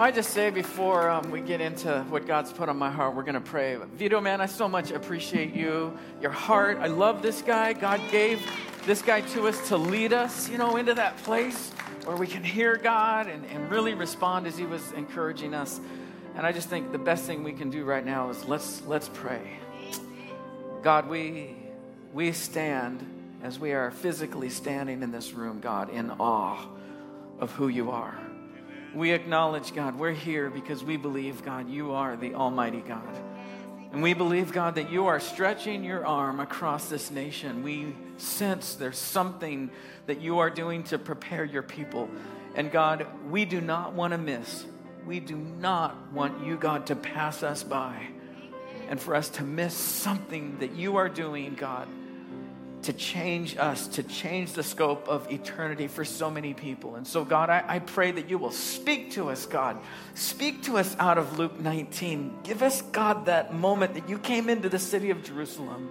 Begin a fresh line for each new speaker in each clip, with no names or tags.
I just say before um, we get into what God's put on my heart, we're going to pray. Vito, man, I so much appreciate you, your heart. I love this guy. God gave this guy to us to lead us, you know, into that place where we can hear God and, and really respond as he was encouraging us. And I just think the best thing we can do right now is let's, let's pray. God, we, we stand as we are physically standing in this room, God, in awe of who you are. We acknowledge, God, we're here because we believe, God, you are the Almighty God. And we believe, God, that you are stretching your arm across this nation. We sense there's something that you are doing to prepare your people. And God, we do not want to miss. We do not want you, God, to pass us by and for us to miss something that you are doing, God to change us, to change the scope of eternity for so many people. And so, God, I, I, pray that you will speak to us, God. Speak to us out of Luke 19. Give us, God, that moment that you came into the city of Jerusalem,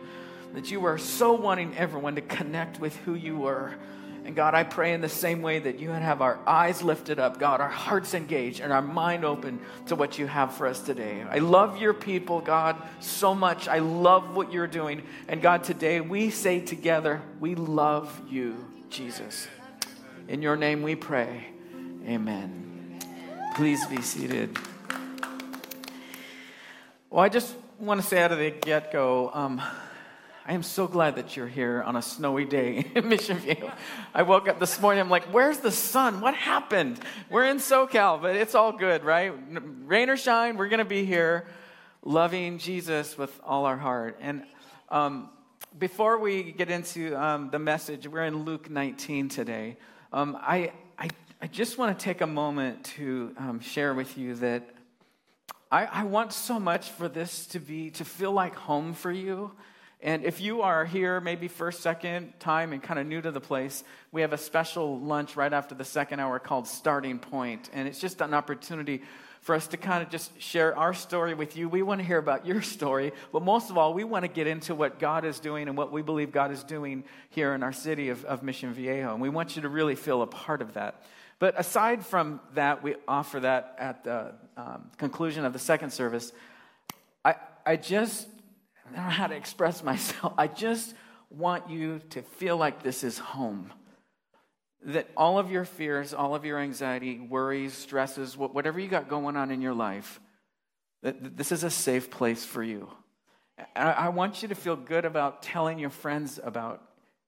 that you were so wanting everyone to connect with who you were. And God, I pray in the same way that you would have our eyes lifted up, God, our hearts engaged, and our mind open to what you have for us today. I love your people, God, so much. I love what you're doing. And God, today we say together, we love you, Jesus. In your name we pray. Amen. Please be seated. Well, I just want to say out of the get go, um, I am so glad that you're here on a snowy day in Mission Viejo. I woke up this morning, I'm like, where's the sun? What happened? We're in SoCal, but it's all good, right? Rain or shine, we're going to be here loving Jesus with all our heart. And um, before we get into um, the message, we're in Luke 19 today. Um, I, I, I, just want to take a moment to um, share with you that I, I want so much for this to be, to feel like home for you. And if you are here, maybe first, second time, and kind of new to the place, we have a special lunch right after the second hour called Starting Point. And it's just an opportunity for us to kind of just share our story with you. We want to hear about your story, but most of all, we want to get into what God is doing and what we believe God is doing here in our city of, of Mission Viejo. And we want you to really feel a part of that. But aside from that, we offer that at the um, conclusion of the second service. I, I just I don't know how to express myself. I just want you to feel like this is home. That all of your fears, all of your anxiety, worries, stresses, whatever you got going on in your life, that this is a safe place for you. I want you to feel good about telling your friends about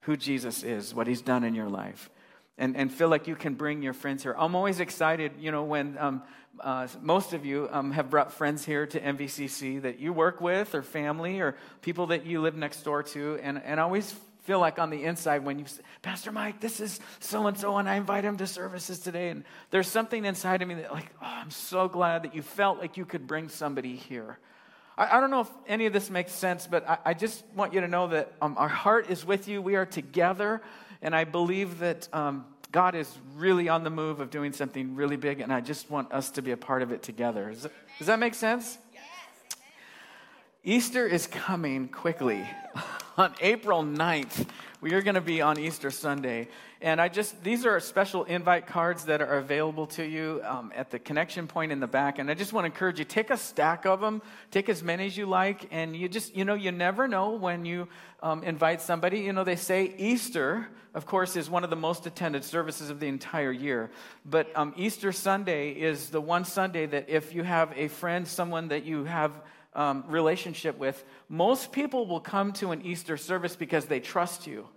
who Jesus is, what he's done in your life and, and feel like you can bring your friends here. I'm always excited, you know, when um, uh, most of you um, have brought friends here to MVCC that you work with or family or people that you live next door to. And, and always feel like on the inside when you say, Pastor Mike, this is so and so, and I invite him to services today. And there's something inside of me that, like, oh, I'm so glad that you felt like you could bring somebody here. I, I don't know if any of this makes sense, but I, I just want you to know that um, our heart is with you. We are together. And I believe that um, God is really on the move of doing something really big, and I just want us to be a part of it together. Does, does that make sense? Yes. Easter is coming quickly. on April 9th, we are going to be on Easter Sunday. And I just, these are special invite cards that are available to you um, at the connection point in the back. And I just want to encourage you, take a stack of them, take as many as you like. And you just, you know, you never know when you um, invite somebody. You know, they say Easter, of course, is one of the most attended services of the entire year. But um, Easter Sunday is the one Sunday that if you have a friend, someone that you have um, relationship with, most people will come to an Easter service because they trust you.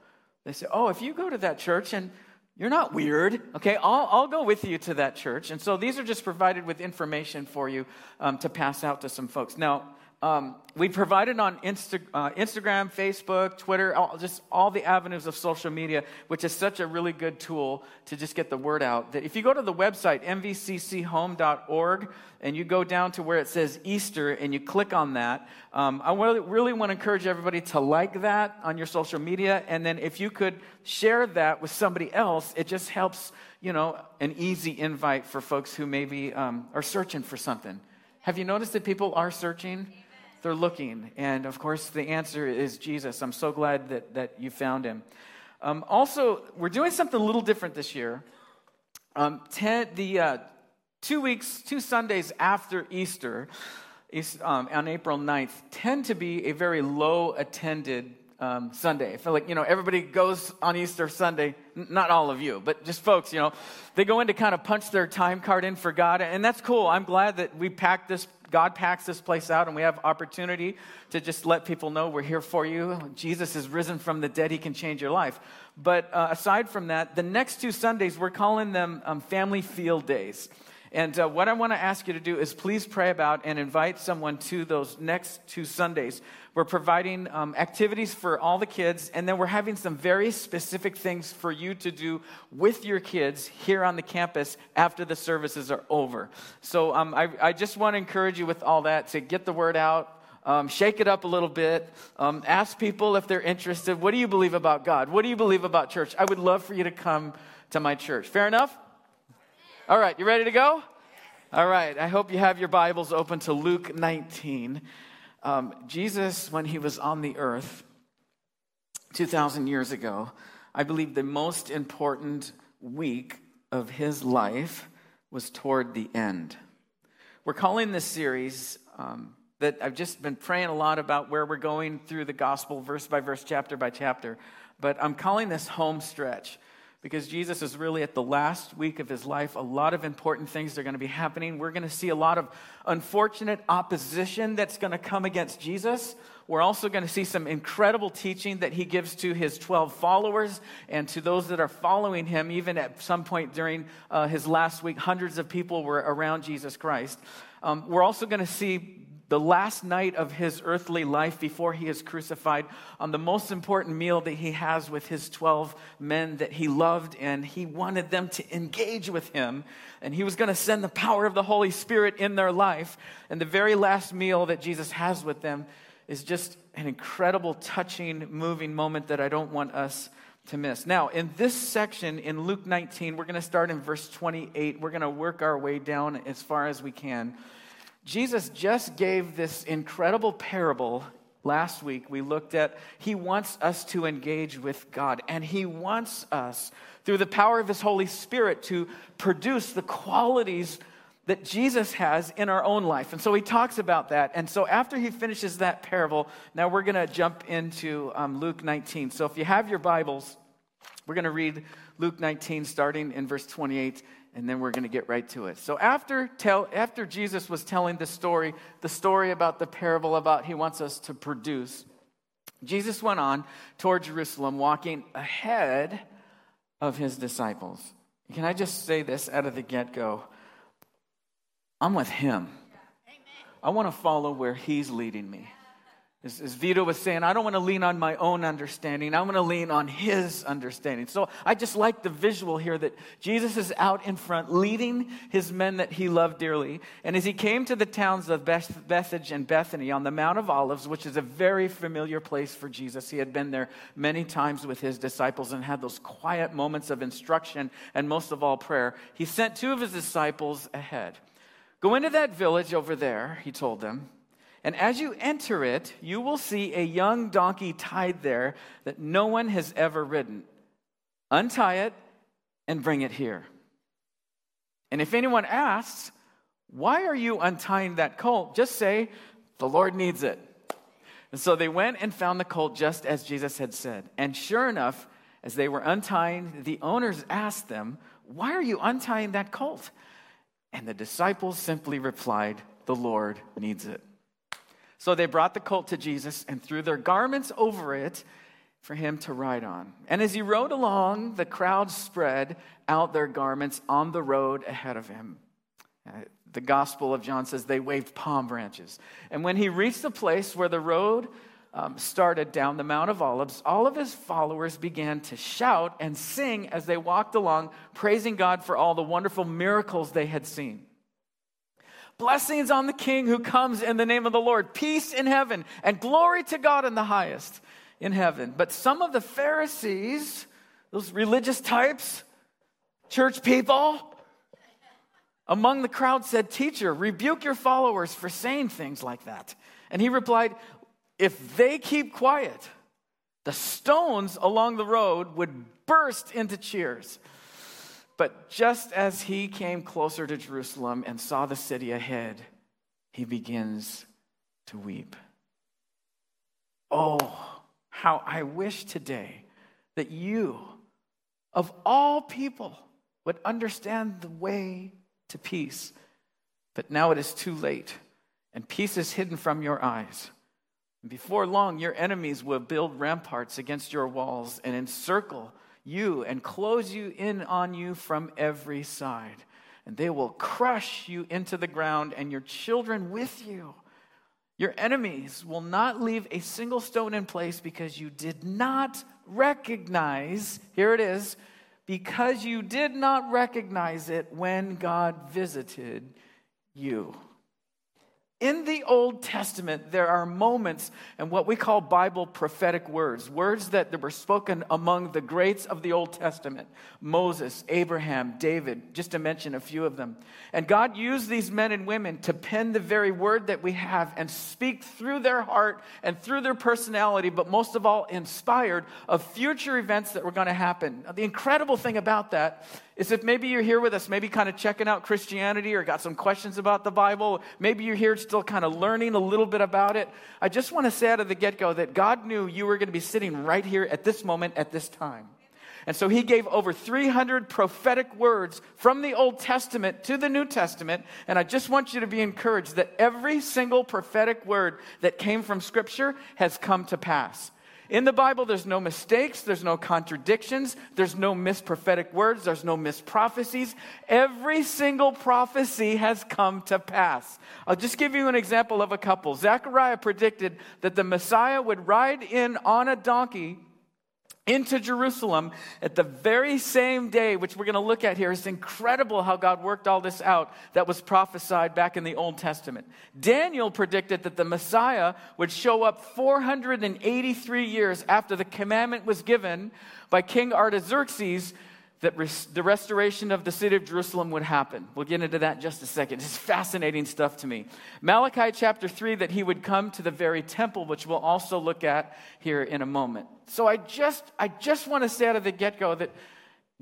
They say, Oh, if you go to that church and you're not weird, okay, I'll, I'll go with you to that church. And so these are just provided with information for you um, to pass out to some folks. Now, um, we provided on Insta, uh, Instagram, Facebook, Twitter, all, just all the avenues of social media, which is such a really good tool to just get the word out. That if you go to the website, mvcchome.org, and you go down to where it says Easter and you click on that, um, I really, really want to encourage everybody to like that on your social media. And then if you could share that with somebody else, it just helps, you know, an easy invite for folks who maybe um, are searching for something. Have you noticed that people are searching? They're looking. And of course, the answer is Jesus. I'm so glad that, that you found him. Um, also, we're doing something a little different this year. Um, ten, the uh, two weeks, two Sundays after Easter, um, on April 9th, tend to be a very low attended um, Sunday. I feel like, you know, everybody goes on Easter Sunday, N- not all of you, but just folks, you know, they go in to kind of punch their time card in for God, and that's cool. I'm glad that we packed this, God packs this place out, and we have opportunity to just let people know we're here for you. Jesus is risen from the dead, He can change your life. But uh, aside from that, the next two Sundays, we're calling them um, family field days. And uh, what I want to ask you to do is please pray about and invite someone to those next two Sundays. We're providing um, activities for all the kids, and then we're having some very specific things for you to do with your kids here on the campus after the services are over. So um, I, I, just want to encourage you with all that to get the word out. Um, shake it up a little bit. Um, ask people if they're interested. What do you believe about God? What do you believe about church? I would love for you to come to my church. Fair enough? All right, you ready to go? All right, I hope you have your Bibles open to Luke 19. Um, Jesus, when he was on the earth 2,000 years ago, I believe the most important week of his life was toward the end. We're calling this series um, that I've just been praying a lot about where we're going through the gospel, verse by verse, chapter by chapter, but I'm calling this home stretch because Jesus is really at the last week of his life. A lot of important things are going to be happening. We're going to see a lot of unfortunate opposition that's going to come against Jesus. We're also going to see some incredible teaching that he gives to his 12 followers and to those that are following him. Even at some point during uh, his last week, hundreds of people were around Jesus Christ. Um, we're also going to see the last night of his earthly life before he is crucified, on the most important meal that he has with his 12 men that he loved, and he wanted them to engage with him. And he was going to send the power of the Holy Spirit in their life. And the very last meal that Jesus has with them is just an incredible, touching, moving moment that I don't want us to miss. Now, in this section in Luke 19, we're going to start in verse 28. We're going to work our way down as far as we can. Jesus just gave this incredible parable last week. We looked at he wants us to engage with God, and he wants us, through the power of his Holy Spirit, to produce the qualities that Jesus has in our own life. And so he talks about that. And so after he finishes that parable, now we're going to jump into um, Luke 19. So if you have your Bibles, we're going to read Luke 19, starting in verse 28 and then we're going to get right to it. So after tell, after Jesus was telling the story, the story about the parable about he wants us to produce, Jesus went on toward Jerusalem, walking ahead of his disciples. Can I just say this out of the get go? I'm with him. I want to follow where he's leading me. As, as Vito was saying, I don't want to lean on my own understanding. I want to lean on his understanding. So I just like the visual here that Jesus is out in front leading his men that he loved dearly. And as he came to the towns of Beth- Bethphage and Bethany on the Mount of Olives, which is a very familiar place for Jesus, he had been there many times with his disciples and had those quiet moments of instruction and most of all prayer. He sent two of his disciples ahead. Go into that village over there, he told them. And as you enter it, you will see a young donkey tied there that no one has ever ridden. Untie it and bring it here. And if anyone asks, Why are you untying that colt? just say, The Lord needs it. And so they went and found the colt just as Jesus had said. And sure enough, as they were untying, the owners asked them, Why are you untying that colt? And the disciples simply replied, The Lord needs it. So they brought the colt to Jesus and threw their garments over it for him to ride on. And as he rode along, the crowd spread out their garments on the road ahead of him. Uh, the Gospel of John says they waved palm branches. And when he reached the place where the road um, started down the Mount of Olives, all of his followers began to shout and sing as they walked along, praising God for all the wonderful miracles they had seen. Blessings on the King who comes in the name of the Lord. Peace in heaven and glory to God in the highest in heaven. But some of the Pharisees, those religious types, church people, among the crowd said, Teacher, rebuke your followers for saying things like that. And he replied, If they keep quiet, the stones along the road would burst into cheers. But just as he came closer to Jerusalem and saw the city ahead, he begins to weep. Oh, how I wish today that you, of all people, would understand the way to peace. But now it is too late, and peace is hidden from your eyes. Before long, your enemies will build ramparts against your walls and encircle you and close you in on you from every side. And they will crush you into the ground and your children with you. Your enemies will not leave a single stone in place because you did not recognize, here it is, because you did not recognize it when God visited you. In the Old Testament, there are moments and what we call Bible prophetic words, words that were spoken among the greats of the Old Testament Moses, Abraham, David, just to mention a few of them. And God used these men and women to pen the very word that we have and speak through their heart and through their personality, but most of all, inspired of future events that were going to happen. The incredible thing about that is if maybe you're here with us, maybe kind of checking out Christianity or got some questions about the Bible, maybe you're here still kind of learning a little bit about it. I just want to say out of the get go that God knew you were going to be sitting right here at this moment, at this time. And so he gave over 300 prophetic words from the Old Testament to the New Testament. And I just want you to be encouraged that every single prophetic word that came from Scripture has come to pass. In the Bible, there's no mistakes, there's no contradictions, there's no misprophetic words, there's no misprophecies. Every single prophecy has come to pass. I'll just give you an example of a couple. Zechariah predicted that the Messiah would ride in on a donkey into Jerusalem at the very same day, which we're going to look at here. It's incredible how God worked all this out that was prophesied back in the Old Testament. Daniel predicted that the Messiah would show up 483 years after the commandment was given by King Artaxerxes that res- the restoration of the city of Jerusalem would happen. We'll get into that in just a second. It's fascinating stuff to me. Malachi chapter 3, that he would come to the very temple, which we'll also look at here in a moment. So I just, I just want to say out of the get go that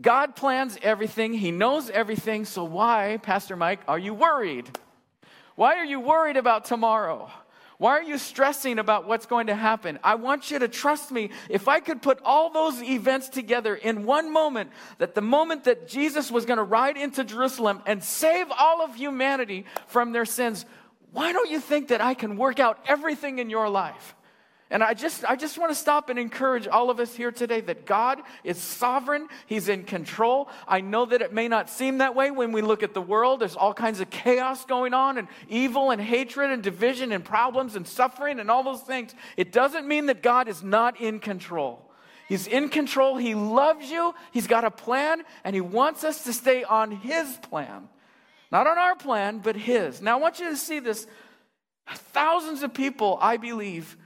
God plans everything, He knows everything. So why, Pastor Mike, are you worried? Why are you worried about tomorrow? Why are you stressing about what's going to happen? I want you to trust me. If I could put all those events together in one moment, that the moment that Jesus was going to ride into Jerusalem and save all of humanity from their sins, why don't you think that I can work out everything in your life? And I just, I just want to stop and encourage all of us here today that God is sovereign. He's in control. I know that it may not seem that way when we look at the world. There's all kinds of chaos going on and evil and hatred and division and problems and suffering and all those things. It doesn't mean that God is not in control. He's in control. He loves you. He's got a plan and he wants us to stay on his plan. Not on our plan, but his. Now I want you to see this. Thousands of people, I believe,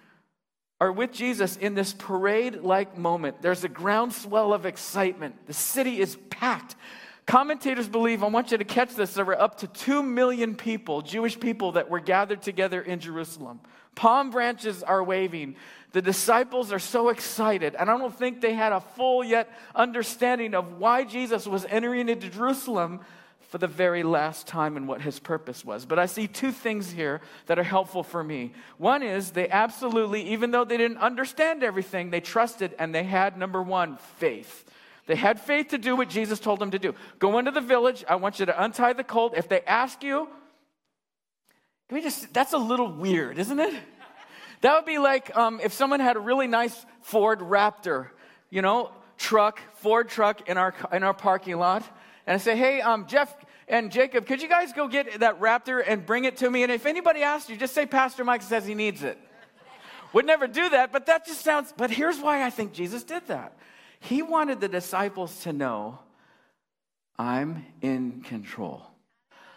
are with Jesus in this parade like moment. There's a groundswell of excitement. The city is packed. Commentators believe, I want you to catch this, there were up to 2 million people, Jewish people, that were gathered together in Jerusalem. Palm branches are waving. The disciples are so excited. And I don't think they had a full yet understanding of why Jesus was entering into Jerusalem for the very last time and what his purpose was. But I see two things here that are helpful for me. One is they absolutely, even though they didn't understand everything, they trusted and they had, number one, faith. They had faith to do what Jesus told them to do. Go into the village. I want you to untie the colt. If they ask you, can we just, that's a little weird, isn't it? That would be like um, if someone had a really nice Ford Raptor, you know, truck, Ford truck in our, in our parking lot and I say, hey, um, Jeff and Jacob, could you guys go get that raptor and bring it to me? And if anybody asks you, just say Pastor Mike says he needs it. Would never do that, but that just sounds, but here's why I think Jesus did that. He wanted the disciples to know, I'm in control.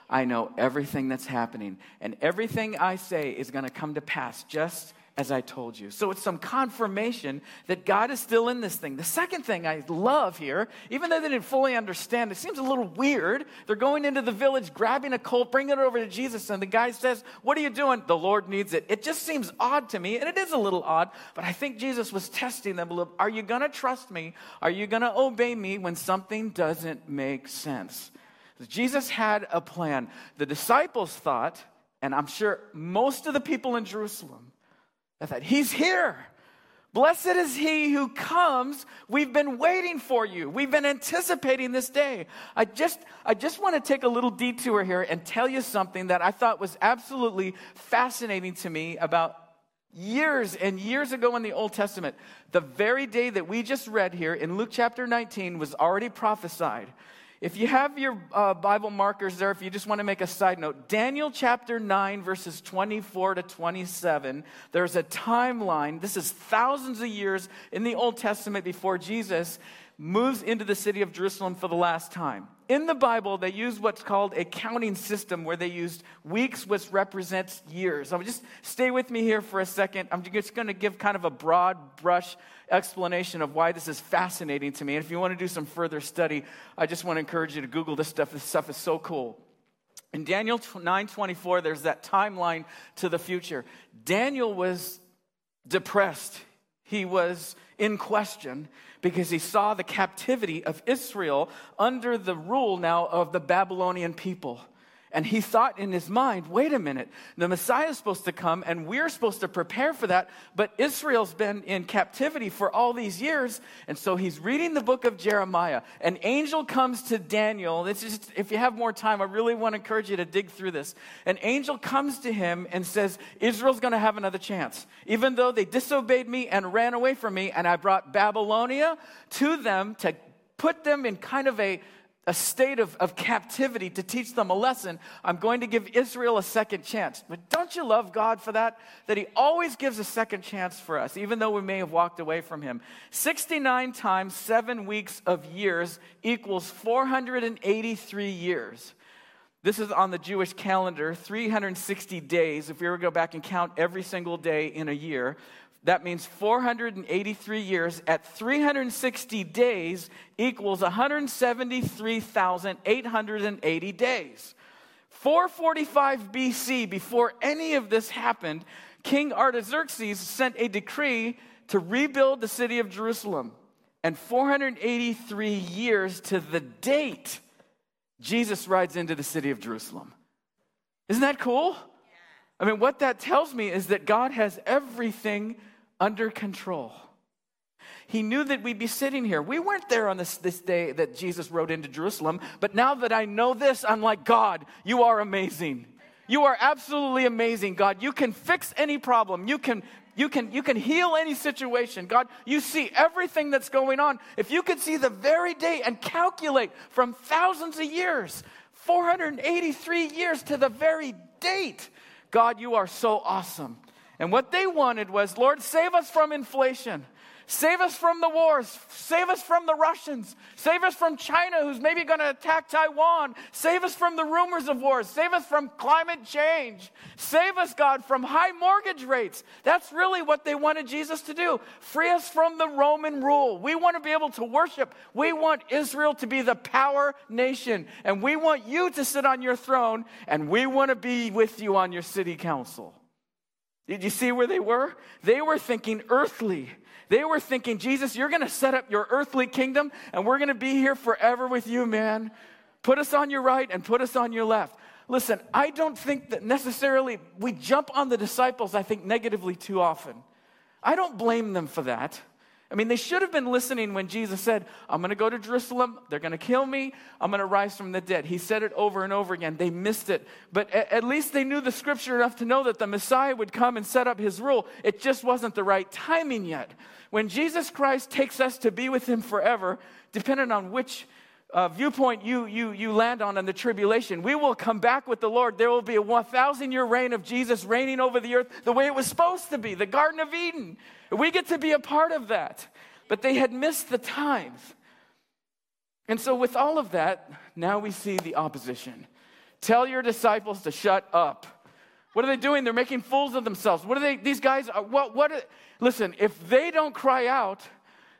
I know everything that's happening, and everything I say is going to come to pass just as I told you. So it's some confirmation that God is still in this thing. The second thing I love here, even though they didn't fully understand, it seems a little weird. They're going into the village, grabbing a colt, bringing it over to Jesus, and the guy says, What are you doing? The Lord needs it. It just seems odd to me, and it is a little odd, but I think Jesus was testing them a little. Are you going to trust me? Are you going to obey me when something doesn't make sense? Jesus had a plan. The disciples thought, and I'm sure most of the people in Jerusalem, I thought, He's here. Blessed is he who comes. We've been waiting for you. We've been anticipating this day. I just, I just want to take a little detour here and tell you something that I thought was absolutely fascinating to me about years and years ago in the Old Testament. The very day that we just read here in Luke chapter 19 was already prophesied. If you have your uh, Bible markers there, if you just want to make a side note, Daniel chapter 9, verses 24 to 27, there's a timeline. This is thousands of years in the Old Testament before Jesus moves into the city of Jerusalem for the last time. In the Bible, they use what's called a counting system where they used weeks, which represents years. I'll just stay with me here for a second. I'm just going to give kind of a broad brush explanation of why this is fascinating to me. And if you want to do some further study, I just want to encourage you to Google this stuff. This stuff is so cool. In Daniel 9:24, there's that timeline to the future. Daniel was depressed. He was in question because he saw the captivity of Israel under the rule now of the Babylonian people. And he thought in his mind, wait a minute, the Messiah is supposed to come and we're supposed to prepare for that, but Israel's been in captivity for all these years. And so he's reading the book of Jeremiah. An angel comes to Daniel. This is, if you have more time, I really want to encourage you to dig through this. An angel comes to him and says, Israel's going to have another chance. Even though they disobeyed me and ran away from me, and I brought Babylonia to them to put them in kind of a a state of, of captivity to teach them a lesson. I'm going to give Israel a second chance. But don't you love God for that? That He always gives a second chance for us, even though we may have walked away from Him. 69 times seven weeks of years equals 483 years. This is on the Jewish calendar, 360 days. If we were to go back and count every single day in a year, that means 483 years at 360 days equals 173,880 days. 445 BC, before any of this happened, King Artaxerxes sent a decree to rebuild the city of Jerusalem. And 483 years to the date, Jesus rides into the city of Jerusalem. Isn't that cool? I mean, what that tells me is that God has everything under control. He knew that we'd be sitting here. We weren't there on this, this day that Jesus rode into Jerusalem, but now that I know this, I'm like, God, you are amazing. You are absolutely amazing, God. You can fix any problem. You can you can you can heal any situation. God, you see everything that's going on. If you could see the very day and calculate from thousands of years, 483 years to the very date, God, you are so awesome. And what they wanted was, Lord, save us from inflation. Save us from the wars. Save us from the Russians. Save us from China, who's maybe going to attack Taiwan. Save us from the rumors of wars. Save us from climate change. Save us, God, from high mortgage rates. That's really what they wanted Jesus to do. Free us from the Roman rule. We want to be able to worship. We want Israel to be the power nation. And we want you to sit on your throne. And we want to be with you on your city council. Did you see where they were? They were thinking earthly. They were thinking, Jesus, you're going to set up your earthly kingdom and we're going to be here forever with you, man. Put us on your right and put us on your left. Listen, I don't think that necessarily we jump on the disciples, I think, negatively too often. I don't blame them for that. I mean, they should have been listening when Jesus said, I'm going to go to Jerusalem. They're going to kill me. I'm going to rise from the dead. He said it over and over again. They missed it. But at least they knew the scripture enough to know that the Messiah would come and set up his rule. It just wasn't the right timing yet. When Jesus Christ takes us to be with him forever, depending on which uh, viewpoint you, you, you land on in the tribulation. We will come back with the Lord. There will be a 1,000 year reign of Jesus reigning over the earth the way it was supposed to be, the Garden of Eden. We get to be a part of that. But they had missed the times. And so, with all of that, now we see the opposition. Tell your disciples to shut up. What are they doing? They're making fools of themselves. What are they, these guys, are, what, what, are, listen, if they don't cry out,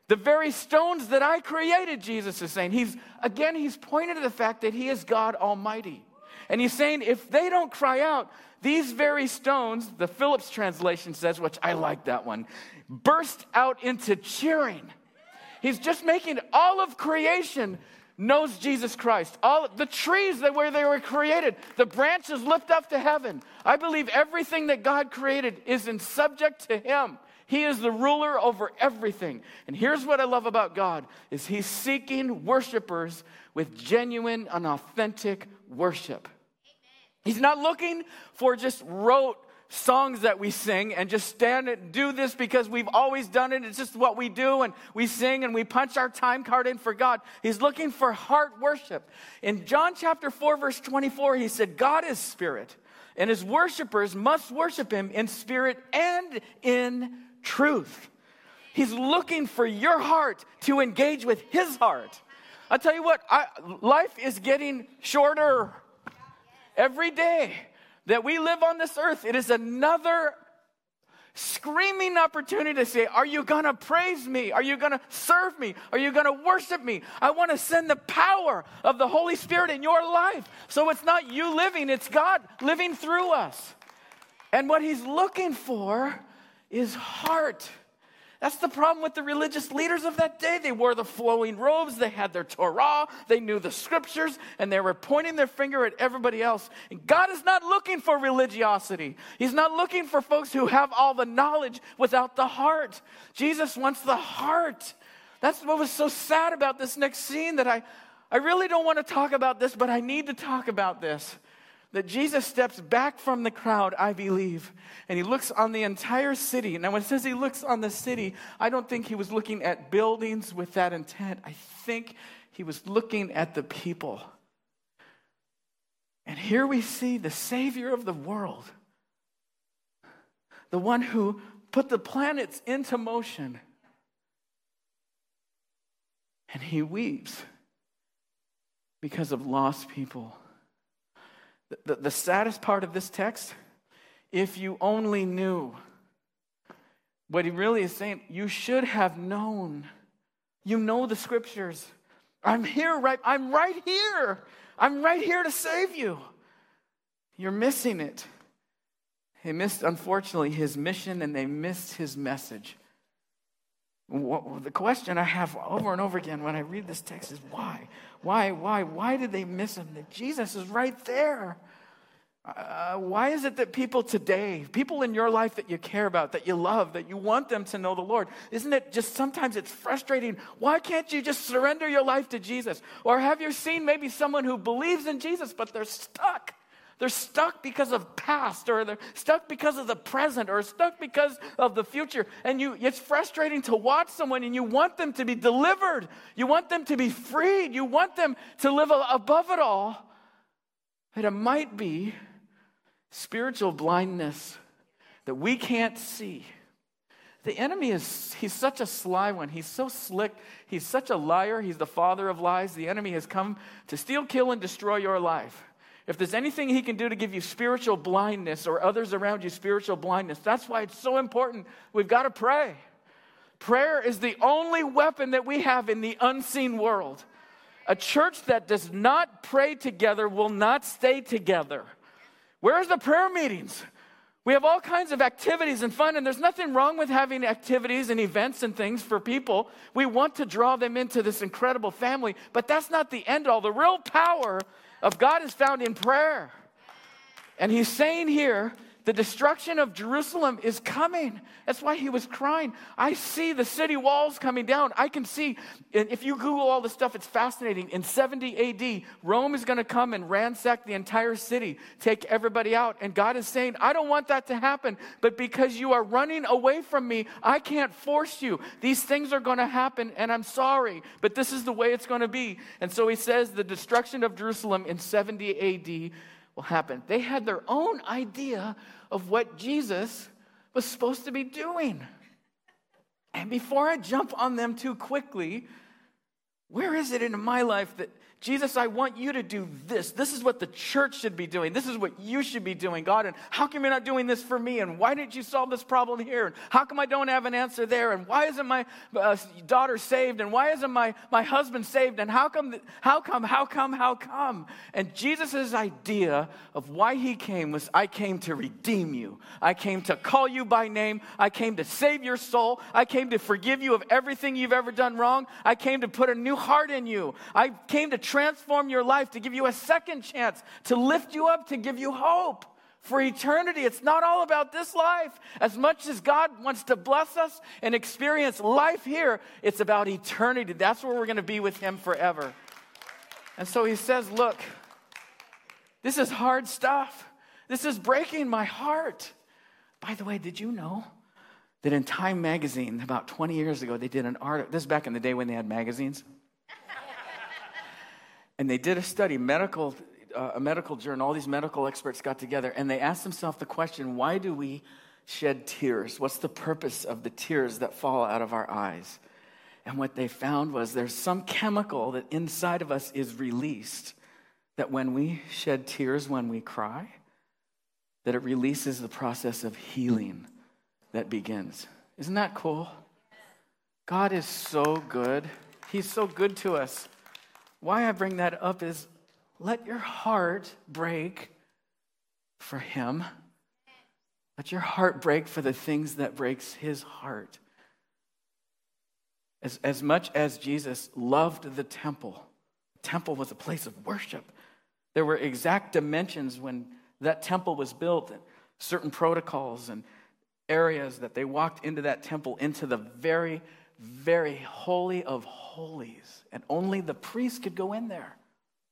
the very stones that I created, Jesus is saying, he's, again, he's pointing to the fact that he is God Almighty. And he's saying, if they don't cry out, these very stones, the Phillips translation says, which I like that one, burst out into cheering. He's just making all of creation knows Jesus Christ. All the trees that where they were created, the branches lift up to heaven. I believe everything that God created is in subject to him. He is the ruler over everything. And here's what I love about God is he's seeking worshipers with genuine and authentic worship. He's not looking for just rote songs that we sing and just stand and do this because we've always done it. It's just what we do and we sing and we punch our time card in for God. He's looking for heart worship. In John chapter 4 verse 24, he said, God is spirit and his worshipers must worship him in spirit and in truth. He's looking for your heart to engage with his heart. I tell you what, I, life is getting shorter every day that we live on this earth, it is another screaming opportunity to say, Are you going to praise me? Are you going to serve me? Are you going to worship me? I want to send the power of the Holy Spirit in your life. So it's not you living, it's God living through us. And what He's looking for is heart. That's the problem with the religious leaders of that day. They wore the flowing robes, they had their Torah, they knew the scriptures, and they were pointing their finger at everybody else. And God is not looking for religiosity. He's not looking for folks who have all the knowledge without the heart. Jesus wants the heart. That's what was so sad about this next scene that I, I really don't want to talk about this, but I need to talk about this that Jesus steps back from the crowd, I believe, and he looks on the entire city. Now, when it says he looks on the city, I don't think he was looking at buildings with that intent. I think he was looking at the people. And here we see the Savior of the world, the one who put the planets into motion. And he weeps because of lost people. The, the, saddest part of this text, if you only knew what he really is saying, you should have known. You know the scriptures. I'm here, right? I'm right here. I'm right here to save you. You're missing it. They missed, unfortunately, his mission and they missed his message. The question I have over and over again when I read this text is why? Why, why, why did they miss him? That Jesus is right there. Uh, why is it that people today, people in your life that you care about, that you love, that you want them to know the Lord, isn't it just sometimes it's frustrating? Why can't you just surrender your life to Jesus? Or have you seen maybe someone who believes in Jesus, but they're stuck? They're stuck because of past, or they're stuck because of the present, or stuck because of the future. And you, it's frustrating to watch someone and you want them to be delivered. You want them to be freed. You want them to live above it all. That it might be spiritual blindness that we can't see. The enemy is, he's such a sly one. He's so slick. He's such a liar. He's the father of lies. The enemy has come to steal, kill, and destroy your life. If there's anything he can do to give you spiritual blindness or others around you spiritual blindness, that's why it's so important. We've got to pray. Prayer is the only weapon that we have in the unseen world. A church that does not pray together will not stay together. Where's the prayer meetings? We have all kinds of activities and fun, and there's nothing wrong with having activities and events and things for people. We want to draw them into this incredible family, but that's not the end all. The real power of God is found in prayer. And he's saying here, the destruction of Jerusalem is coming. That's why he was crying. I see the city walls coming down. I can see, if you Google all this stuff, it's fascinating. In 70 AD, Rome is going to come and ransack the entire city, take everybody out. And God is saying, I don't want that to happen, but because you are running away from me, I can't force you. These things are going to happen, and I'm sorry, but this is the way it's going to be. And so he says, the destruction of Jerusalem in 70 AD will happen. They had their own idea of what Jesus was supposed to be doing. And before I jump on them too quickly, where is it in my life that Jesus, I want you to do this. This is what the church should be doing. This is what you should be doing, God. And how come you're not doing this for me? And why didn't you solve this problem here? And how come I don't have an answer there? And why isn't my uh, daughter saved? And why isn't my, my husband saved? And how come, how come, how come, how come? And Jesus' idea of why he came was I came to redeem you. I came to call you by name. I came to save your soul. I came to forgive you of everything you've ever done wrong. I came to put a new heart in you. I came to transform your life, to give you a second chance, to lift you up, to give you hope for eternity. It's not all about this life. As much as God wants to bless us and experience life here, it's about eternity. That's where we're going to be with Him forever. And so He says, Look, this is hard stuff. This is breaking my heart. By the way, did you know that in Time magazine, about 20 years ago, they did an article? This is back in the day when they had magazines. And they did a study, medical, uh, a medical journal, all these medical experts got together and they asked themselves the question why do we shed tears? What's the purpose of the tears that fall out of our eyes? And what they found was there's some chemical that inside of us is released that when we shed tears, when we cry, that it releases the process of healing that begins. Isn't that cool? God is so good. He's so good to us. Why I bring that up is let your heart break for him. Let your heart break for the things that breaks his heart. As, as much as Jesus loved the temple, the temple was a place of worship. There were exact dimensions when that temple was built, and certain protocols and areas that they walked into that temple, into the very very holy of holies, and only the priest could go in there.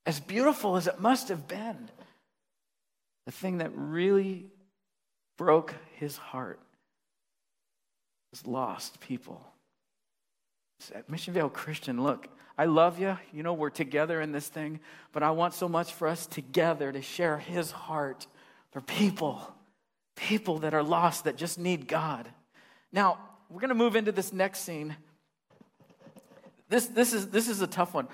As beautiful as it must have been, the thing that really broke his heart was lost people. At Mission Viejo Christian, look, I love you. You know, we're together in this thing, but I want so much for us together to share his heart for people, people that are lost that just need God. Now, we're going to move into this next scene. This, this, is, this is a tough one.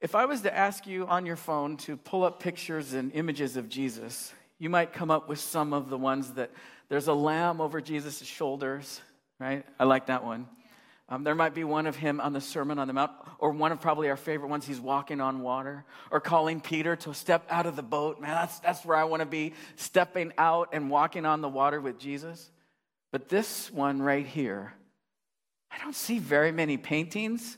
If I was to ask you on your phone to pull up pictures and images of Jesus, you might come up with some of the ones that there's a lamb over Jesus' shoulders, right? I like that one. Um, there might be one of him on the Sermon on the Mount, or one of probably our favorite ones, he's walking on water, or calling Peter to step out of the boat. Man, that's, that's where I want to be, stepping out and walking on the water with Jesus. But this one right here, I don't see very many paintings.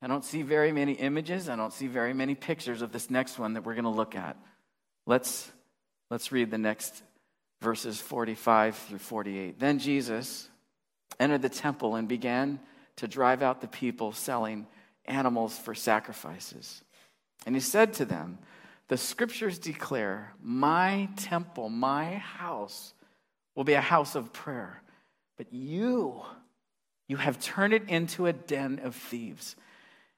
I don't see very many images. I don't see very many pictures of this next one that we're going to look at. Let's, let's read the next verses 45 through 48. Then Jesus entered the temple and began to drive out the people selling animals for sacrifices. And he said to them, The scriptures declare, My temple, my house, will be a house of prayer. But you, you have turned it into a den of thieves.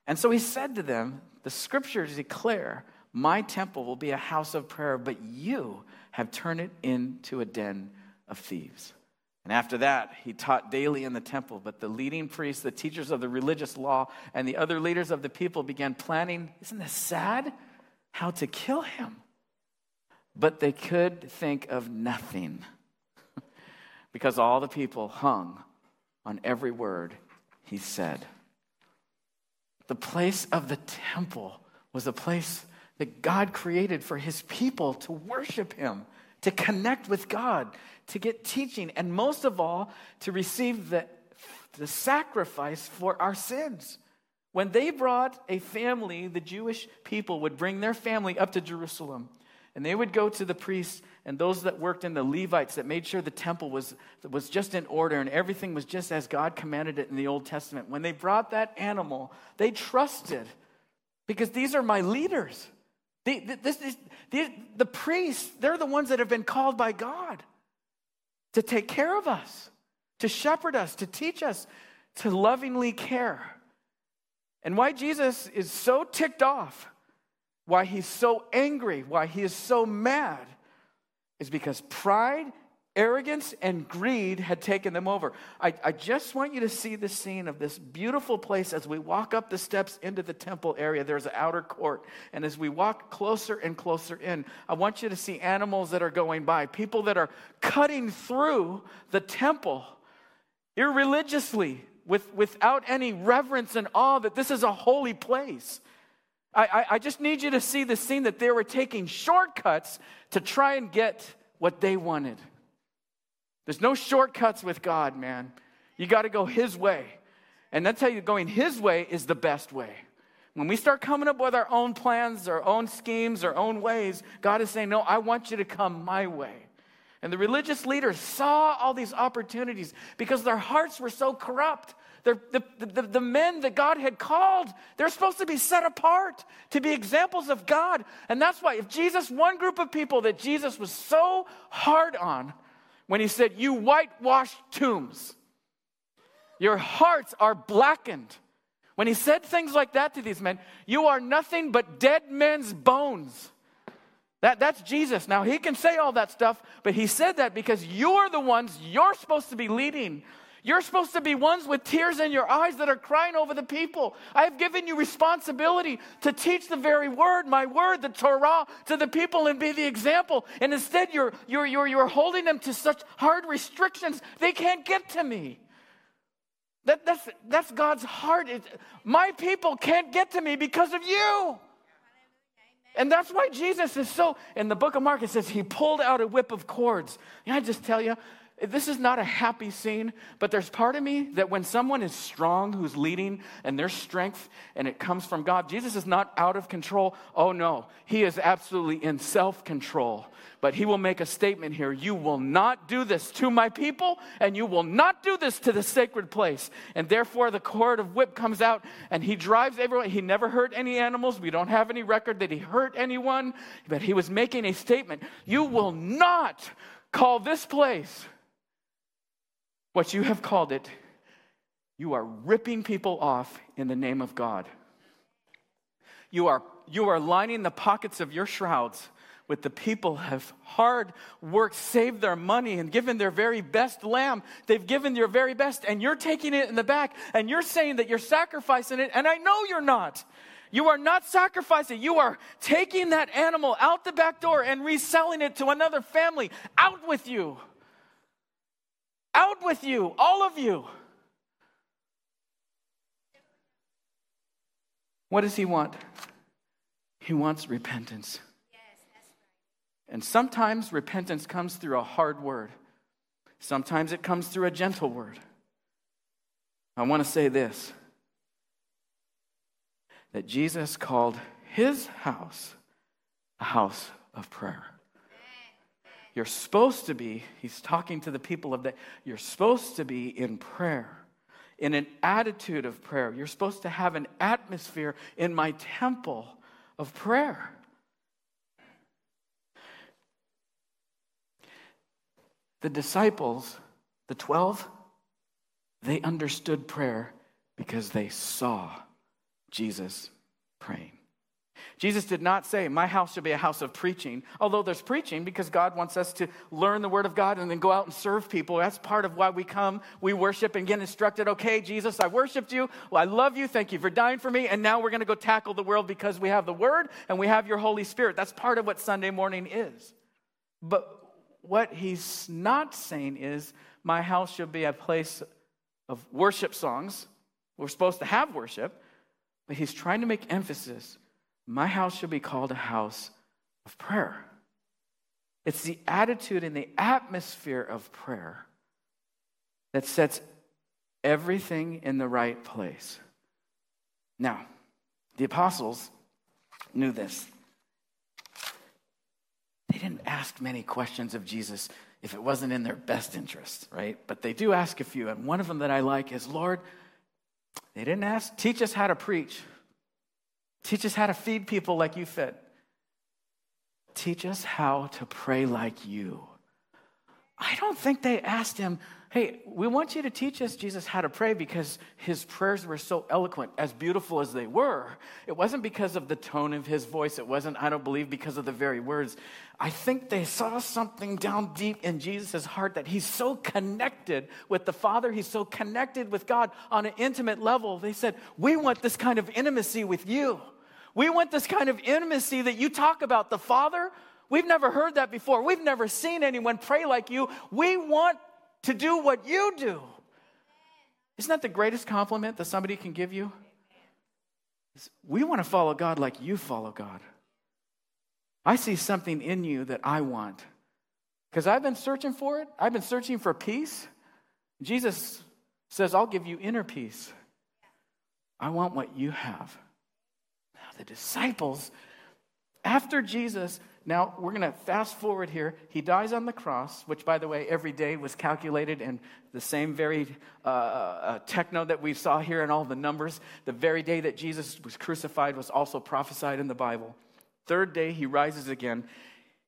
And so he said to them, The scriptures declare, My temple will be a house of prayer, but you have turned it into a den of thieves. And after that, he taught daily in the temple. But the leading priests, the teachers of the religious law, and the other leaders of the people began planning, isn't this sad? How to kill him. But they could think of nothing because all the people hung on every word he said. The place of the temple was a place that God created for his people to worship him, to connect with God, to get teaching, and most of all, to receive the, the sacrifice for our sins. When they brought a family, the Jewish people would bring their family up to Jerusalem, and they would go to the priests and those that worked in the Levites that made sure the temple was, was just in order and everything was just as God commanded it in the Old Testament. When they brought that animal, they trusted because these are my leaders. The, this is, the, the priests, they're the ones that have been called by God to take care of us, to shepherd us, to teach us, to lovingly care. And why Jesus is so ticked off, why he's so angry, why he is so mad is because pride Arrogance and greed had taken them over. I, I, just want you to see the scene of this beautiful place as we walk up the steps into the temple area. There's an outer court. And as we walk closer and closer in, I want you to see animals that are going by, people that are cutting through the temple irreligiously, with, without any reverence and awe that this is a holy place. I, I, I just need you to see the scene that they were taking shortcuts to try and get what they wanted. There's no shortcuts with God, man. You got to go His way. And that's how you going His way is the best way. When we start coming up with our own plans, our own schemes, our own ways, God is saying, No, I want you to come my way. And the religious leaders saw all these opportunities because their hearts were so corrupt. The, the, the, the, men that God had called, they're supposed to be set apart to be examples of God. And that's why, if Jesus, one group of people that Jesus was so hard on, when he said, You whitewashed tombs, your hearts are blackened. When he said things like that to these men, you are nothing but dead men's bones. That, that's Jesus. Now, he can say all that stuff, but he said that because you're the ones you're supposed to be leading. You're supposed to be ones with tears in your eyes that are crying over the people. I have given you responsibility to teach the very word, my word, the Torah, to the people and be the example. And instead, you're, you're, you're, you're holding them to such hard restrictions, they can't get to me. That, that's, that's God's heart. It, my people can't get to me because of you. And that's why Jesus is so, in the book of Mark, it says he pulled out a whip of cords. Can I just tell you, this is not a happy scene, but there's part of me that when someone is strong who's leading and their strength and it comes from God, Jesus is not out of control. Oh no, he is absolutely in self control. But he will make a statement here You will not do this to my people, and you will not do this to the sacred place. And therefore, the cord of whip comes out, and he drives everyone. He never hurt any animals. We don't have any record that he hurt anyone, but he was making a statement You will not call this place what you have called it, you are ripping people off in the name of God. You are, you are lining the pockets of your shrouds with the people have hard worked, saved their money, and given their very best lamb. They've given their very best, and you're taking it in the back, and you're saying that you're sacrificing it, and I know you're not. You are not sacrificing. You are taking that animal out the back door and reselling it to another family. Out with you. Out with you, all of you. What does he want? He wants repentance. And sometimes repentance comes through a hard word, sometimes it comes through a gentle word. I want to say this that Jesus called his house a house of prayer. You're supposed to be, he's talking to the people of the, you're supposed to be in prayer, in an attitude of prayer. You're supposed to have an atmosphere in my temple of prayer. The disciples, the 12, they understood prayer because they saw Jesus praying. Jesus did not say, My house shall be a house of preaching, although there's preaching because God wants us to learn the Word of God and then go out and serve people. That's part of why we come, we worship and get instructed. Okay, Jesus, I worshiped you. Well, I love you. Thank you for dying for me. And now we're going to go tackle the world because we have the Word and we have your Holy Spirit. That's part of what Sunday morning is. But what he's not saying is, My house shall be a place of worship songs. We're supposed to have worship, but he's trying to make emphasis my house shall be called a house of prayer. It's the attitude and the atmosphere of prayer that sets everything in the right place. Now, the apostles knew this. They didn't ask many questions of Jesus if it wasn't in their best interest, right? But they do ask a few. And one of them that I like is Lord, they didn't ask, teach us how to preach. Teach us how to feed people like you fed. Teach us how to pray like you. I don't think they asked him, Hey, we want you to teach us, Jesus, how to pray because his prayers were so eloquent, as beautiful as they were. It wasn't because of the tone of his voice. It wasn't, I don't believe, because of the very words. I think they saw something down deep in Jesus' heart that he's so connected with the Father, he's so connected with God on an intimate level. They said, We want this kind of intimacy with you. We want this kind of intimacy that you talk about. The Father, we've never heard that before. We've never seen anyone pray like you. We want to do what you do. Isn't that the greatest compliment that somebody can give you? We want to follow God like you follow God. I see something in you that I want. Because I've been searching for it. I've been searching for peace. Jesus says, I'll give you inner peace. I want what you have. The disciples, after Jesus now, we're going to fast forward here. He dies on the cross, which, by the way, every day was calculated in the same very uh, uh, techno that we saw here in all the numbers. The very day that Jesus was crucified was also prophesied in the Bible. Third day, he rises again.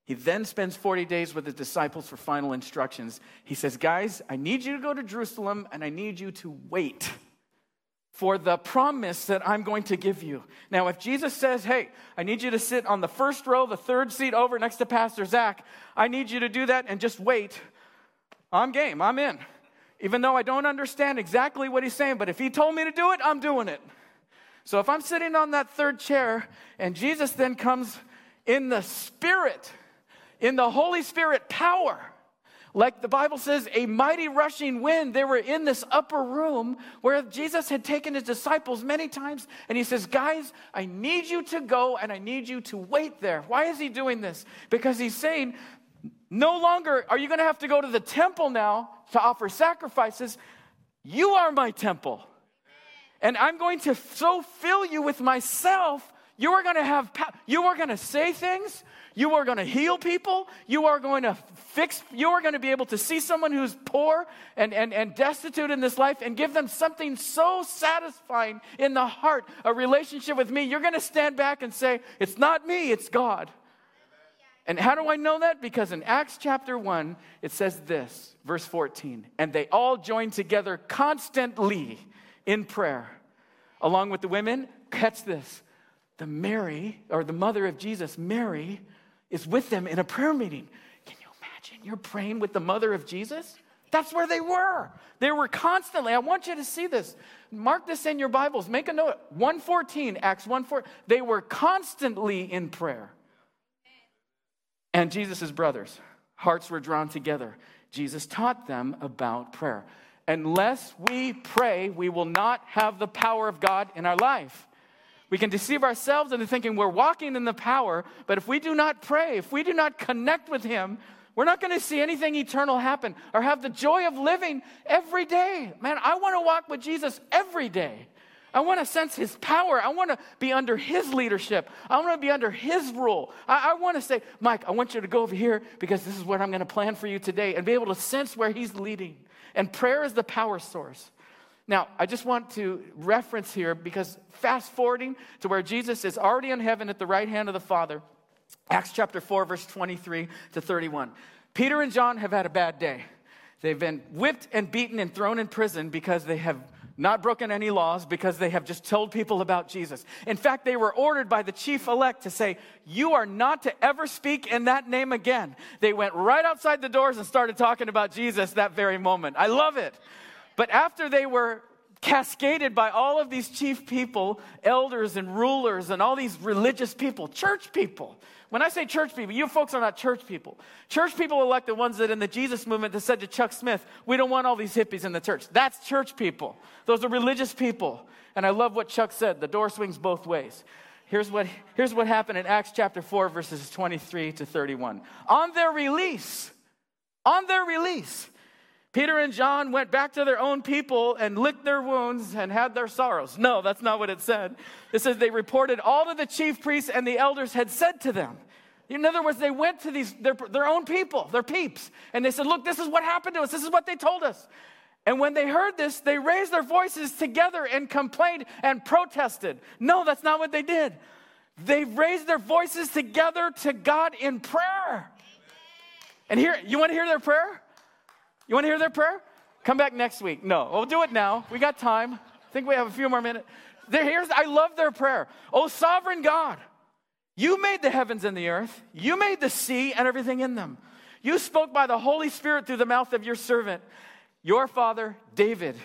He then spends 40 days with his disciples for final instructions. He says, Guys, I need you to go to Jerusalem and I need you to wait for the promise that I'm going to give you. Now, if Jesus says, Hey, I need you to sit on the first row, the third seat over next to Pastor Zach, I need you to do that and just wait, I'm game, I'm in. Even though I don't understand exactly what he's saying, but if he told me to do it, I'm doing it. So if I'm sitting on that third chair and Jesus then comes in the Spirit, in the Holy Spirit power, like the Bible says, a mighty rushing wind. They were in this upper room where Jesus had taken his disciples many times. And he says, Guys, I need you to go and I need you to wait there. Why is he doing this? Because he's saying, No longer are you going to have to go to the temple now to offer sacrifices. You are my temple. And I'm going to so fill you with myself, you are going to have, you are going to say things you are going to heal people. You are going to fix, you are going to be able to see someone who's poor and, and, and destitute in this life and give them something so satisfying in the heart, a relationship with me. You're going to stand back and say, It's not me, it's God. And how do I know that? Because in Acts chapter 1, it says this, verse 14, and they all joined together constantly in prayer, along with the women. Catch this. The Mary, or the mother of Jesus, Mary, is with them in a prayer meeting. Can you imagine you're praying with the mother of Jesus? That's where they were. They were constantly. I want you to see this. Mark this in your Bibles. Make a note. 114, Acts 114. They were constantly in prayer. And Jesus' brothers, hearts were drawn together. Jesus taught them about prayer. Unless we pray, we will not have the power of God in our life. We can deceive ourselves into thinking we're walking in the power, but if we do not pray, if we do not connect with Him, we're not going to see anything eternal happen or have the joy of living every day. Man, I want to walk with Jesus every day. I want to sense his power. I want to be under his leadership. I want to be under his rule. I, I, want to say, Mike, I want you to go over here because this is what I'm going to plan for you today and be able to sense where he's leading. And prayer is the power source. Now, I just want to reference here because fast forwarding to where Jesus is already in heaven at the right hand of the Father, Acts chapter 4, verse 23 to 31. Peter and John have had a bad day. They've been whipped and beaten and thrown in prison because they have not broken any laws, because they have just told people about Jesus. In fact, they were ordered by the chief elect to say, You are not to ever speak in that name again. They went right outside the doors and started talking about Jesus that very moment. I love it. But after they were cascaded by all of these chief people, elders and rulers, and all these religious people, church people. When I say church people, you folks are not church people. Church people are like the ones that in the Jesus movement that said to Chuck Smith, We don't want all these hippies in the church. That's church people. Those are religious people. And I love what Chuck said the door swings both ways. Here's what, here's what happened in Acts chapter 4, verses 23 to 31. On their release, on their release, Peter and John went back to their own people and licked their wounds and had their sorrows. No, that's not what it said. It says they reported all that the chief priests and the elders had said to them. In other words, they went to these their, their own people, their peeps, and they said, Look, this is what happened to us. This is what they told us. And when they heard this, they raised their voices together and complained and protested. No, that's not what they did. They raised their voices together to God in prayer. And here, you want to hear their prayer? You want to hear their prayer? Come back next week. No, we'll do it now. We got time. I think we have a few more minutes. I love their prayer. Oh, sovereign God, you made the heavens and the earth. You made the sea and everything in them. You spoke by the Holy Spirit through the mouth of your servant, your father, David.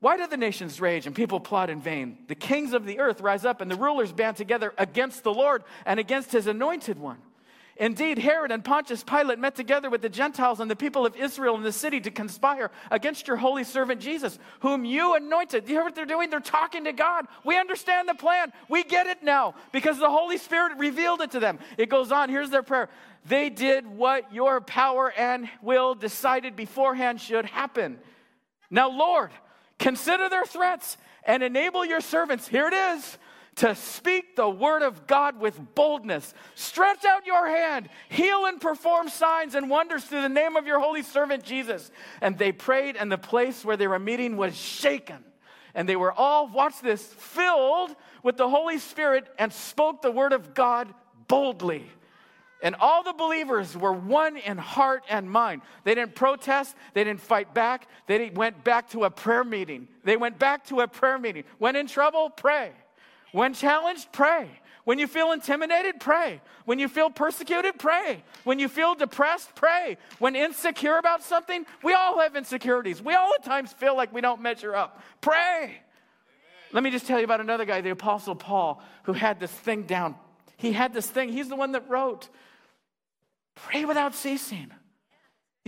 Why do the nations rage and people plot in vain? The kings of the earth rise up and the rulers band together against the Lord and against his anointed one. Indeed, Herod and Pontius Pilate met together with the Gentiles and the people of Israel in the city to conspire against your holy servant Jesus, whom you anointed. Do you hear what they're doing? They're talking to God. We understand the plan. We get it now because the Holy Spirit revealed it to them. It goes on. Here's their prayer They did what your power and will decided beforehand should happen. Now, Lord, consider their threats and enable your servants. Here it is to speak the word of God with boldness. Stretch out your hand, heal and perform signs and wonders through the name of your holy servant Jesus. And they prayed, and the place where they were meeting was shaken. And they were all, watch this, filled with the Holy Spirit and spoke the word of God boldly. And all the believers were one in heart and mind. They didn't protest. They didn't fight back. They went back to a prayer meeting. They went back to a prayer meeting. When in trouble, pray. When challenged, pray. When you feel intimidated, pray. When you feel persecuted, pray. When you feel depressed, pray. When insecure about something, we all have insecurities. We all at times feel like we don't measure up. Pray. Amen. Let me just tell you about another guy, the Apostle Paul, who had this thing down. He had this thing, he's the one that wrote, Pray without ceasing.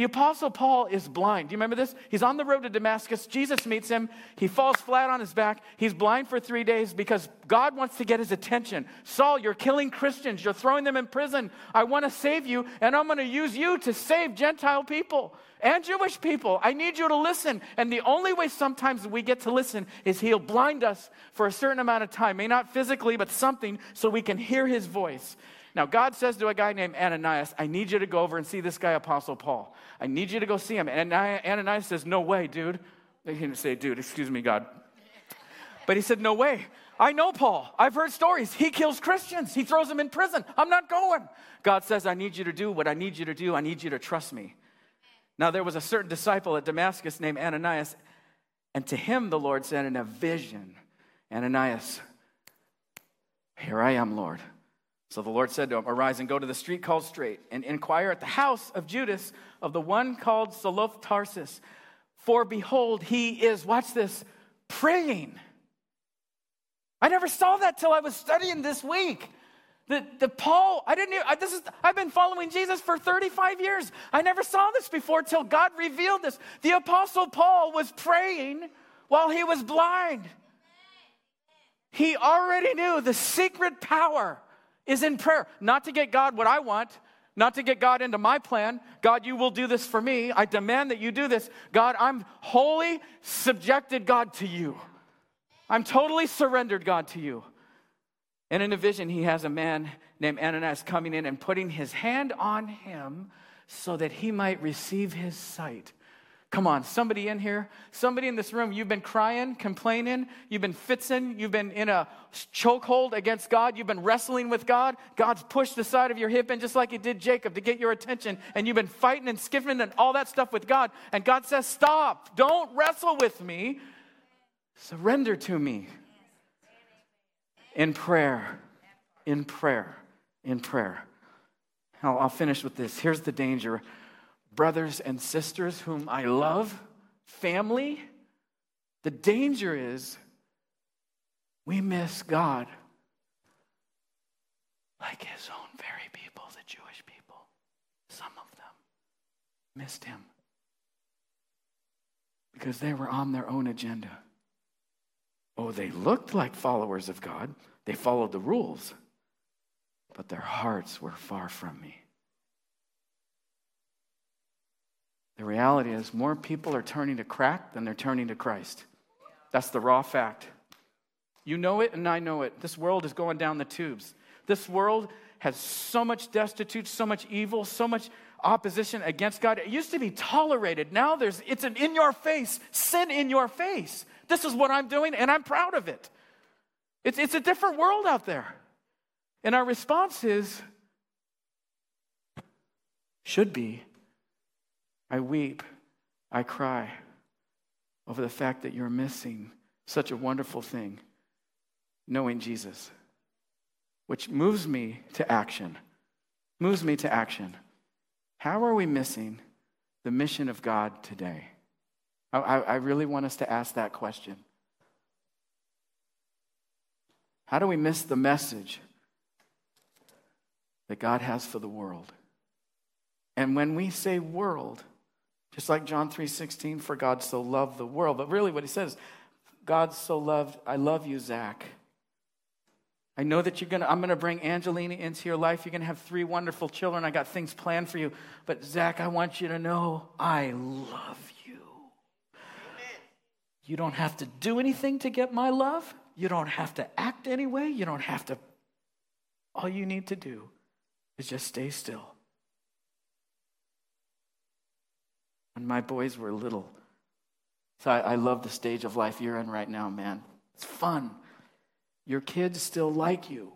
The Apostle Paul is blind. Do you remember this? He's on the road to Damascus. Jesus meets him. He falls flat on his back. He's blind for three days because God wants to get his attention. Saul, you're killing Christians. You're throwing them in prison. I want to save you, and I'm going to use you to save Gentile people and Jewish people. I need you to listen. And the only way sometimes we get to listen is he'll blind us for a certain amount of time, may not physically, but something, so we can hear his voice. Now, God says to a guy named Ananias, I need you to go over and see this guy, Apostle Paul. I need you to go see him. And Ananias says, No way, dude. He didn't say, Dude, excuse me, God. But he said, No way. I know Paul. I've heard stories. He kills Christians, he throws them in prison. I'm not going. God says, I need you to do what I need you to do. I need you to trust me. Now, there was a certain disciple at Damascus named Ananias, and to him the Lord said in a vision, Ananias, here I am, Lord. So the Lord said to him, Arise and go to the street called Straight, and inquire at the house of Judas of the one called Tarsus. For behold, he is, watch this, praying. I never saw that till I was studying this week. The, the Paul, I didn't, I, this is, I've been following Jesus for 35 years. I never saw this before till God revealed this. The Apostle Paul was praying while he was blind. He already knew the secret power is in prayer, not to get God what I want, not to get God into my plan. God, you will do this for me. I demand that you do this. God, I'm wholly subjected, God, to you. I'm totally surrendered, God, to you. And in a vision, he has a man named Ananias coming in and putting his hand on him so that he might receive his sight. Come on, somebody in here, somebody in this room, you've been crying, complaining, you've been fitzing, you've been in a chokehold against God, you've been wrestling with God. God's pushed the side of your hip in just like He did Jacob to get your attention, and you've been fighting and skiffing and all that stuff with God. And God says, Stop, don't wrestle with me, surrender to me. In prayer, in prayer, in prayer. I'll, I'll finish with this. Here's the danger brothers and sisters whom I love, family, the danger is we miss God like his own very people, the Jewish people. Some of them missed him because they were on their own agenda. Oh, they looked like followers of God, they followed the rules, but their hearts were far from me. The reality is, more people are turning to crack than they're turning to Christ. That's the raw fact. You know it, and I know it. This world is going down the tubes. This world has so much destitute, so much evil, so much opposition against God. It used to be tolerated. Now there's it's an in your face, sin in your face. This is what I'm doing, and I'm proud of it. It's, it's a different world out there. And our response is, should be, I weep I cry over the fact that you're missing such a wonderful thing, knowing Jesus, which moves me to action. Moves me to action. How are we missing the mission of God today? I, I really want us to ask that question. How do we miss the message that God has for the world? And when we say world, just like John 3:16, for God so loved the world, but really what he says, God so loved, I love you, Zach. I know that you're gonna, I'm gonna bring Angelina into your life. You're gonna have three wonderful children. I got things planned for you. But Zach, I want you to know I love you. Amen. You don't have to do anything to get my love. You don't have to act anyway. You don't have to. All you need to do is just stay still. When my boys were little, so I, I love the stage of life you're in right now, man. It's fun. Your kids still like you.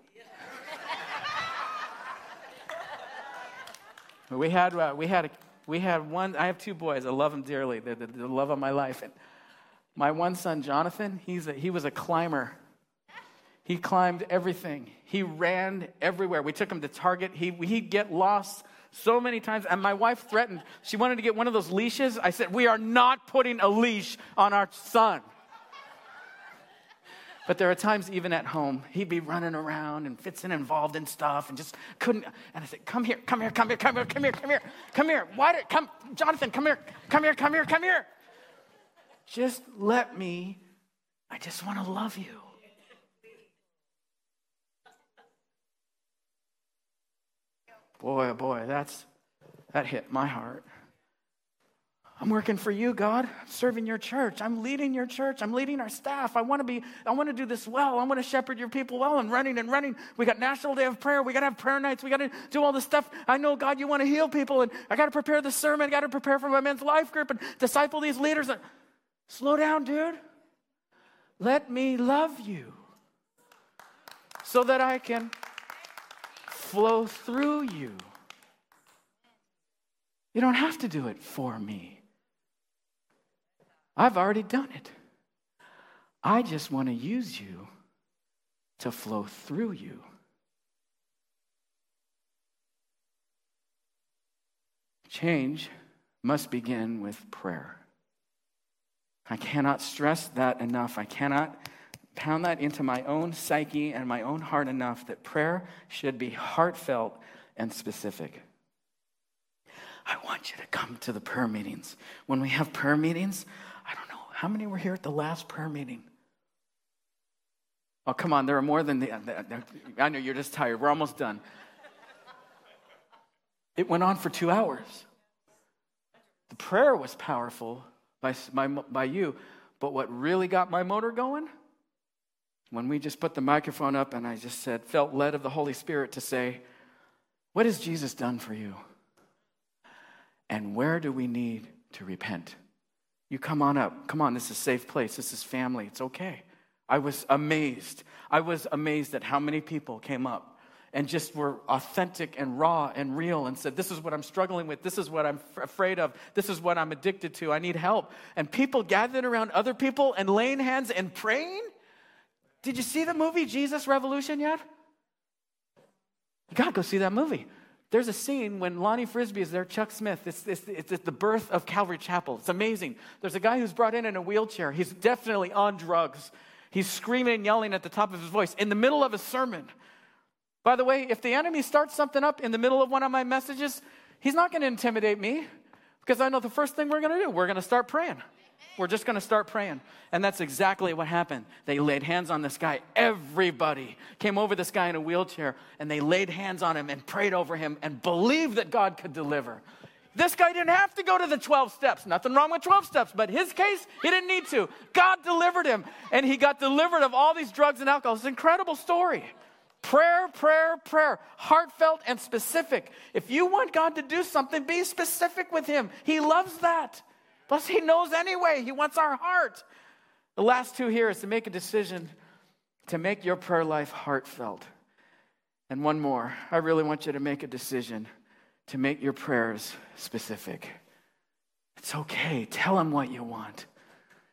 we had, uh, we, had a, we had one, I have two boys. I love them dearly. They're the, the love of my life. And my one son, Jonathan, he's a, he was a climber. He climbed everything. He ran everywhere. We took him to Target. He, he'd get lost so many times. And my wife threatened, she wanted to get one of those leashes. I said, We are not putting a leash on our son. But there are times, even at home, he'd be running around and Fitz and involved in stuff and just couldn't. And I said, Come here, come here, come here, come here, come here, come here, come here. Why did, come, Jonathan, come here, come here, come here, come here. Just let me, I just want to love you. Boy, oh boy, that's, that hit my heart. I'm working for you, God. I'm serving your church. I'm leading your church. I'm leading our staff. I want to be, I want to do this well. I want to shepherd your people well I'm running and running. We got National Day of Prayer. We got to have prayer nights. We got to do all this stuff. I know, God, you want to heal people. And I got to prepare the sermon. I got to prepare for my men's life group and disciple these leaders. Slow down, dude. Let me love you so that I can flow through you. You don't have to do it for me. I've already done it. I just want to use you to flow through you. Change must begin with prayer. I cannot stress that enough. I cannot pound that into my own psyche and my own heart enough that prayer should be heartfelt and specific. I want you to come to the prayer meetings. When we have prayer meetings, I don't know, how many were here at the last prayer meeting? Oh, come on, there are more than the. I know you're just tired. We're almost done. It went on for two hours. The prayer was powerful by, by, by you, but what really got my motor going? When we just put the microphone up and I just said, felt led of the Holy Spirit to say, What has Jesus done for you? And where do we need to repent? You come on up. Come on, this is a safe place. This is family. It's okay. I was amazed. I was amazed at how many people came up and just were authentic and raw and real and said, This is what I'm struggling with. This is what I'm f- afraid of. This is what I'm addicted to. I need help. And people gathered around other people and laying hands and praying. Did you see the movie Jesus Revolution yet? You gotta go see that movie. There's a scene when Lonnie Frisbee is there, Chuck Smith. It's, it's, it's the birth of Calvary Chapel. It's amazing. There's a guy who's brought in in a wheelchair. He's definitely on drugs. He's screaming and yelling at the top of his voice in the middle of a sermon. By the way, if the enemy starts something up in the middle of one of my messages, he's not going to intimidate me because I know the first thing we're going to do, we're going to start praying. We're just going to start praying. And that's exactly what happened. They laid hands on this guy. Everybody came over this guy in a wheelchair and they laid hands on him and prayed over him and believed that God could deliver. This guy didn't have to go to the 12 steps. Nothing wrong with 12 steps, but his case, he didn't need to. God delivered him and he got delivered of all these drugs and alcohol. It's an incredible story. Prayer, prayer, prayer, heartfelt and specific. If you want God to do something, be specific with him. He loves that. Plus, He knows anyway. He wants our heart. The last two here is to make a decision to make your prayer life heartfelt. And one more. I really want you to make a decision to make your prayers specific. It's okay. Tell him what you want.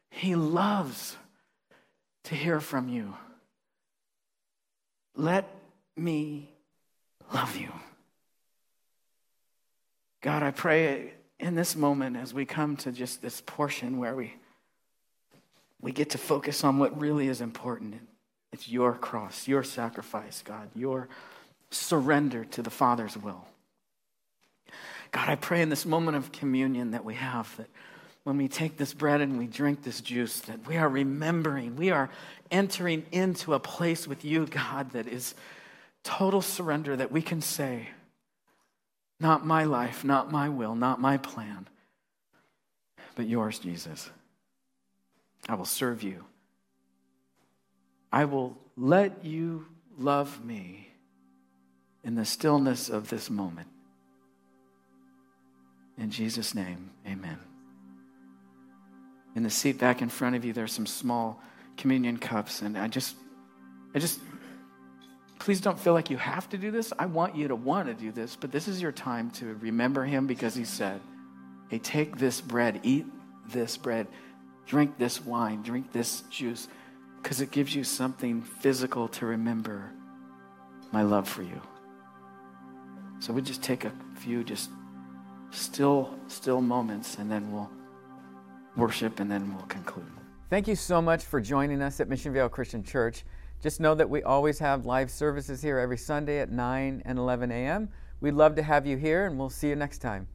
He loves to hear from you. Let me love you. God, I pray in this moment as we come to just this portion where we we get to focus on what really is important. It's your cross, your sacrifice, God, your surrender to the Father's will. God, I pray in this moment of communion that we have that when we take this bread and we drink this juice, that we are remembering, we are entering into a place with you, God, that is total surrender, that we can say, Not my life, not my will, not my plan, but yours, Jesus. I will serve you. I will let you love me in the stillness of this moment. In Jesus' name, amen. In the seat back in front of you, there's some small communion cups, and I just, I just, please don't feel like you have to do this. I want you to want to do this, but this is your time to remember him because he said, Hey, take this bread, eat this bread, drink this wine, drink this juice, because it gives you something physical to remember my love for you. So we just take a few just still, still moments, and then we'll worship, and then we'll conclude.
Thank you so much for joining us at Mission Viejo Christian Church. Just know that we always have live services here every Sunday at 9 and 11 a.m. We'd love to have you here, and we'll see you next time.